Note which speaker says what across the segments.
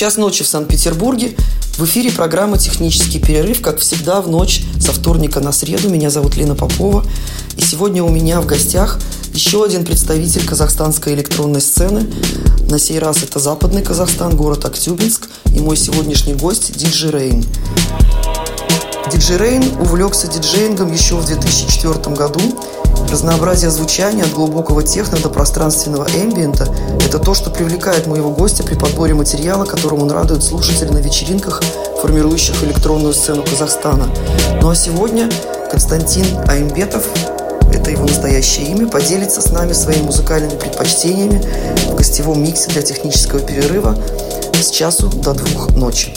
Speaker 1: Час ночи в Санкт-Петербурге. В эфире программа «Технический перерыв», как всегда, в ночь со вторника на среду. Меня зовут Лена Попова. И сегодня у меня в гостях еще один представитель казахстанской электронной сцены. На сей раз это Западный Казахстан, город Актюбинск. И мой сегодняшний гость – Диджи Рейн. Диджи Рейн увлекся диджеингом еще в 2004 году Разнообразие звучания от глубокого техно до пространственного эмбиента – это то, что привлекает моего гостя при подборе материала, которым он радует слушателей на вечеринках, формирующих электронную сцену Казахстана. Ну а сегодня Константин Аимбетов это его настоящее имя, поделится с нами своими музыкальными предпочтениями в гостевом миксе для технического перерыва с часу до двух ночи.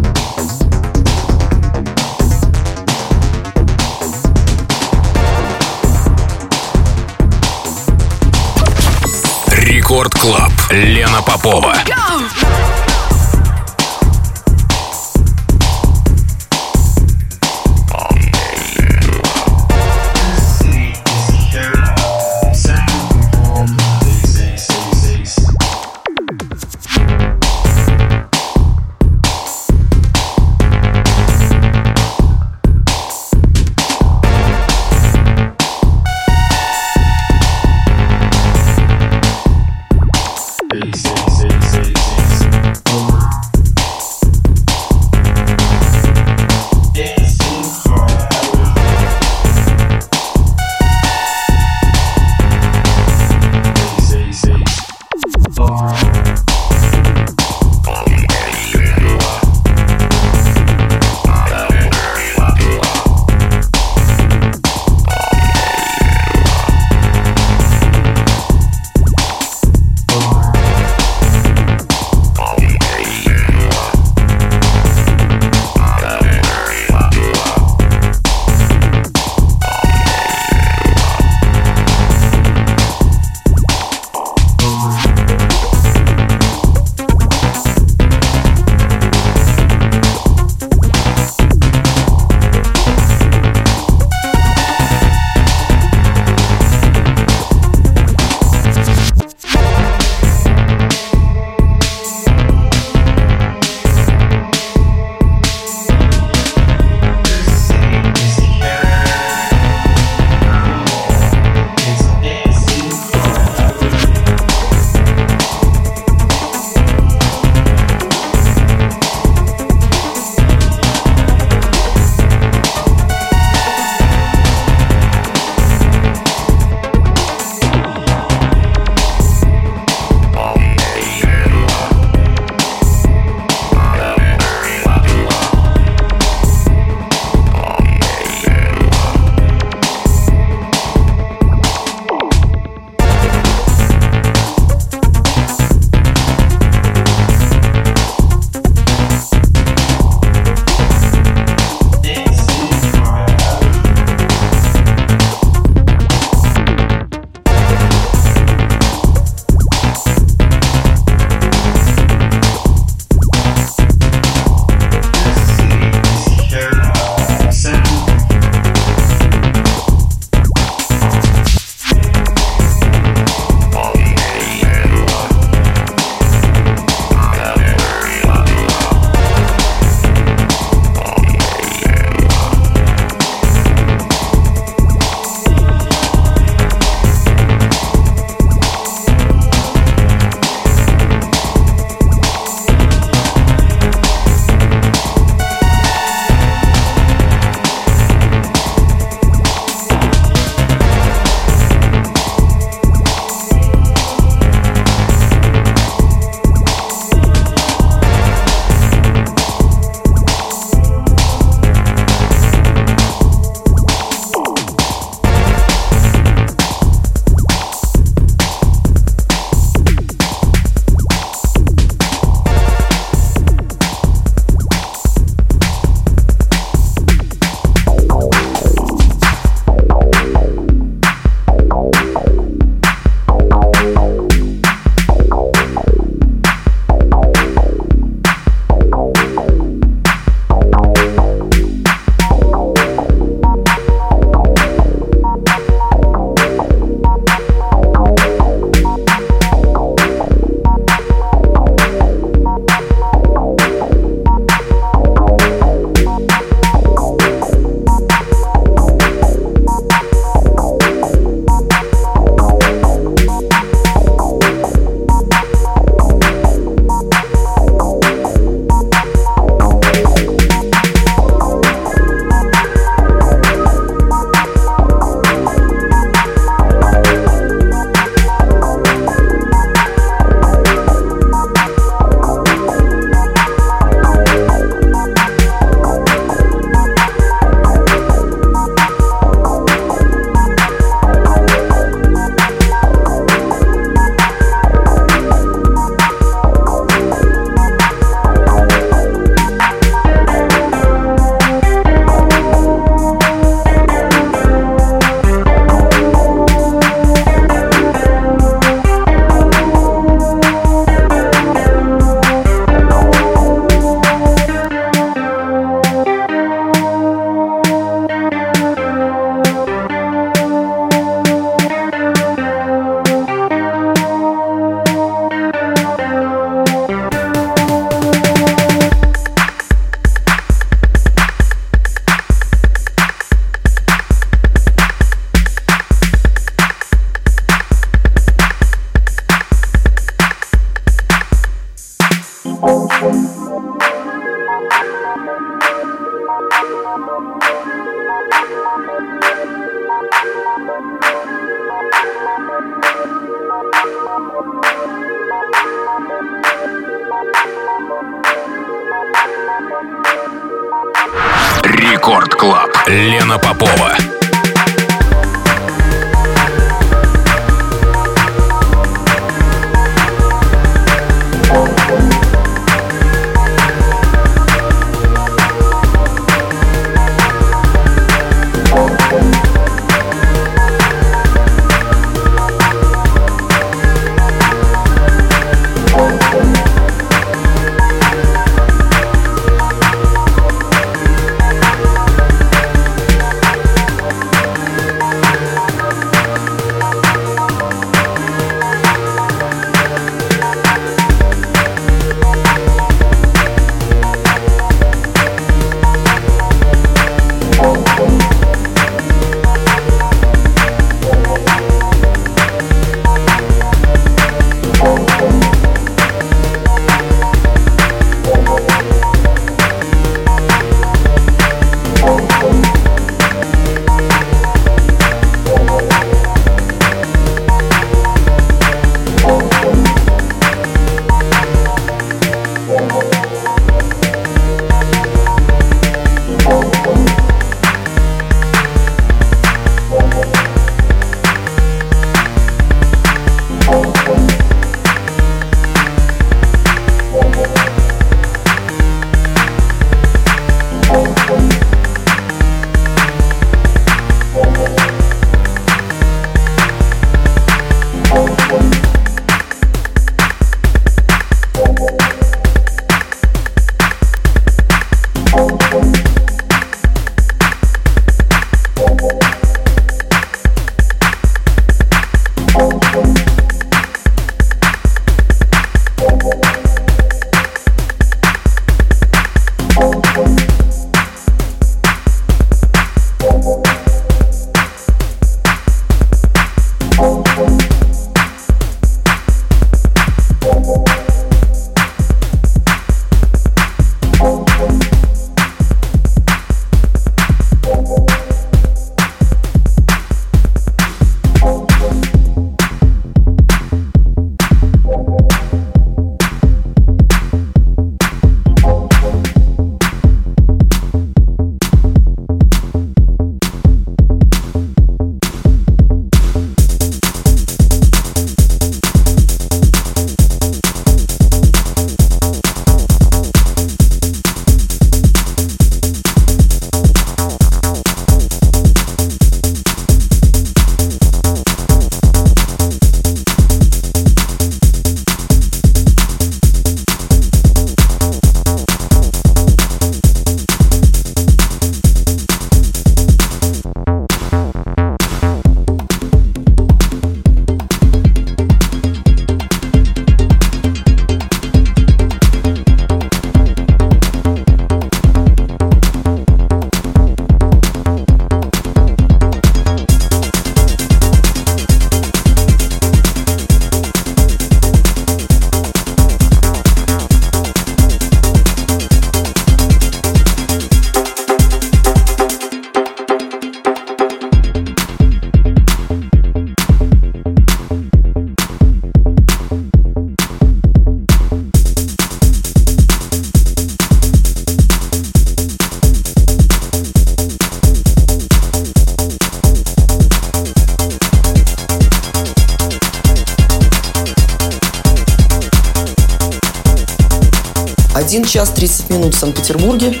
Speaker 1: 1 час 30 минут в Санкт-Петербурге.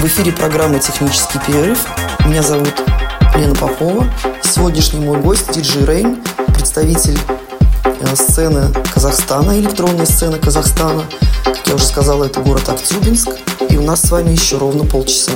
Speaker 1: В эфире программы «Технический перерыв». Меня зовут Лена Попова. Сегодняшний мой гость – Диджи Рейн, представитель э, сцены Казахстана, электронной сцены Казахстана. Как я уже сказала, это город Актюбинск. И у нас с вами еще ровно полчаса.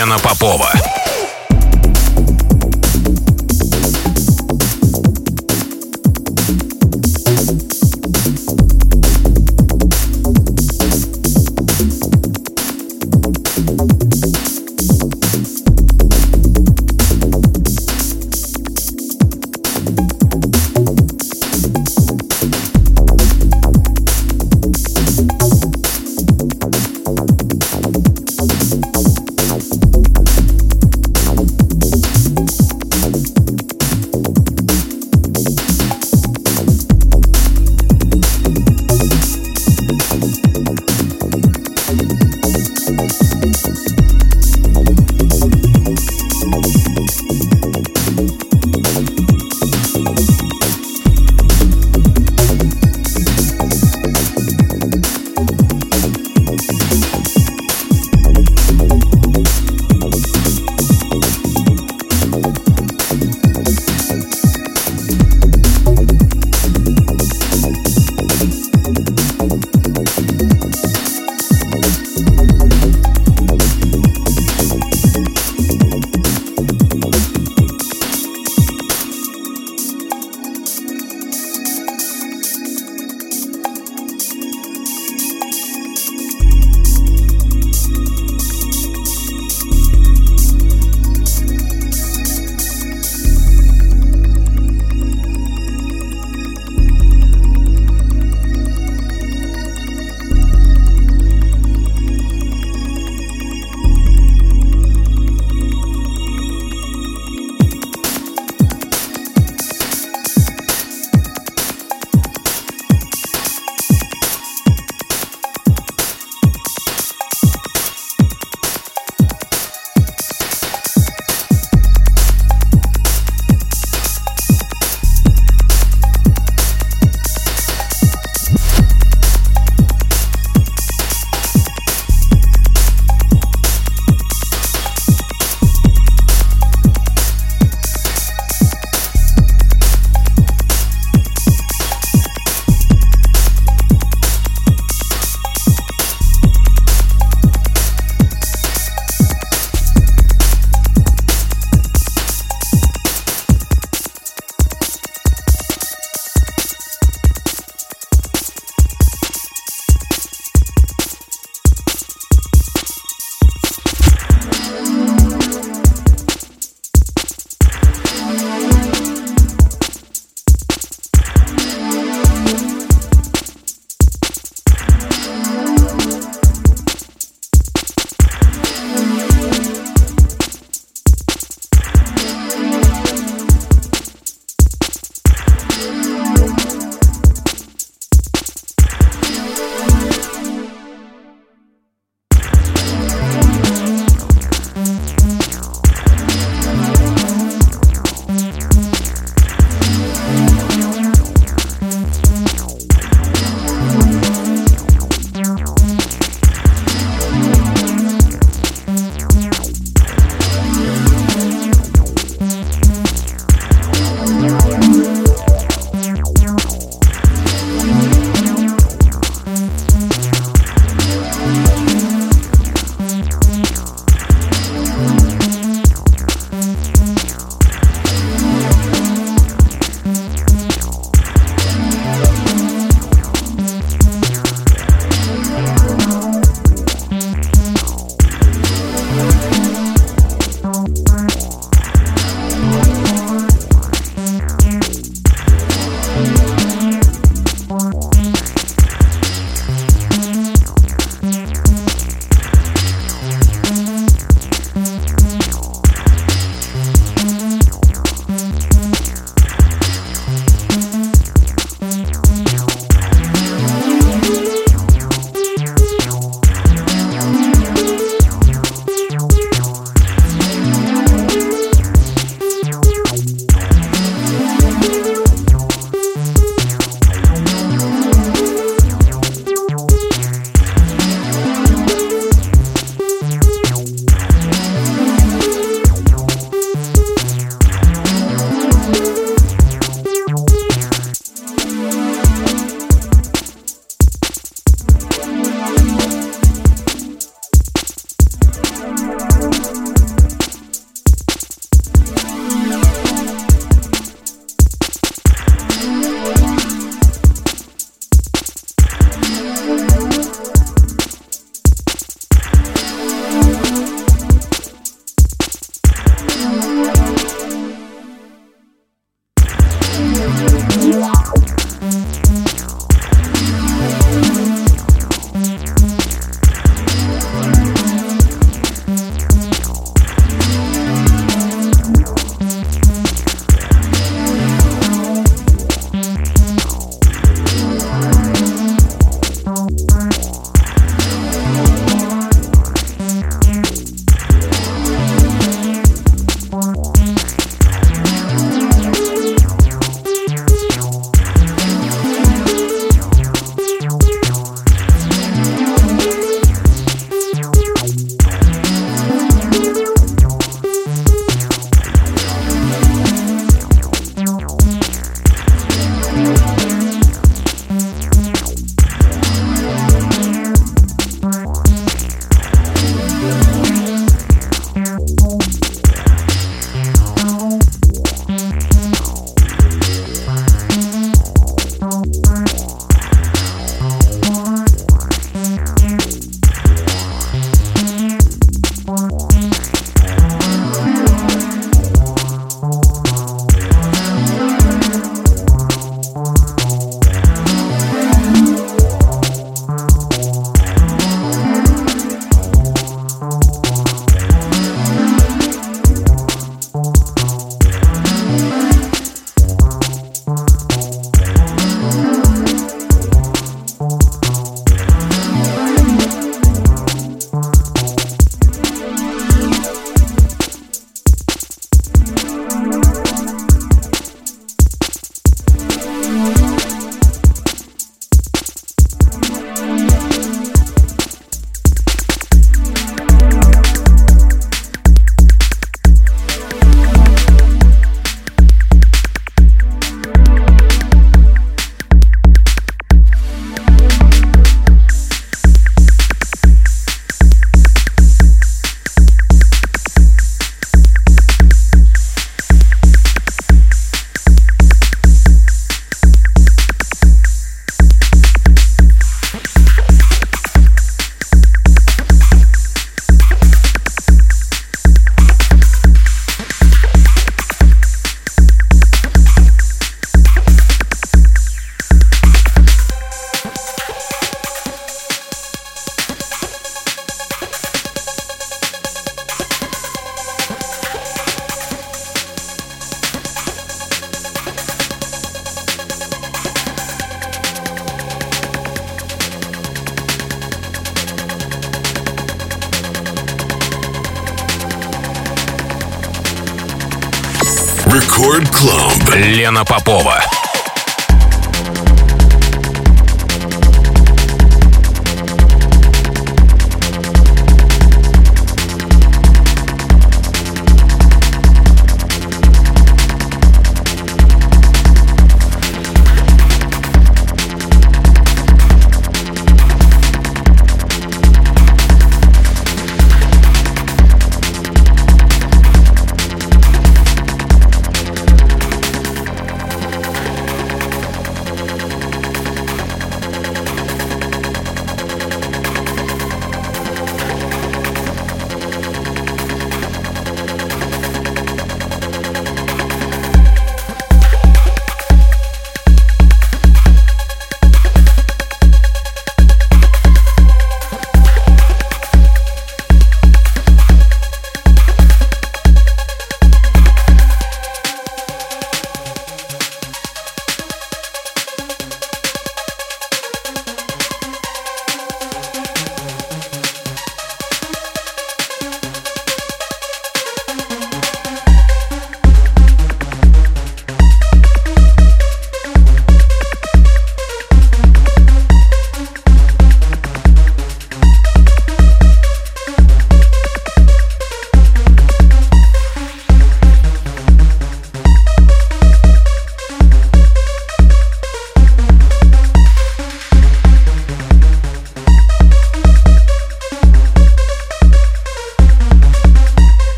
Speaker 2: Лена Попова.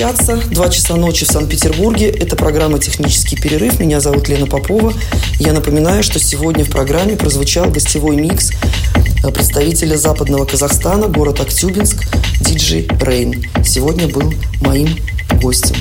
Speaker 1: Прощаться. Два часа ночи в Санкт-Петербурге. Это программа «Технический перерыв». Меня зовут Лена Попова. Я напоминаю, что сегодня в программе прозвучал гостевой микс э, представителя западного Казахстана, город Актюбинск, диджей Рейн. Сегодня был моим гостем.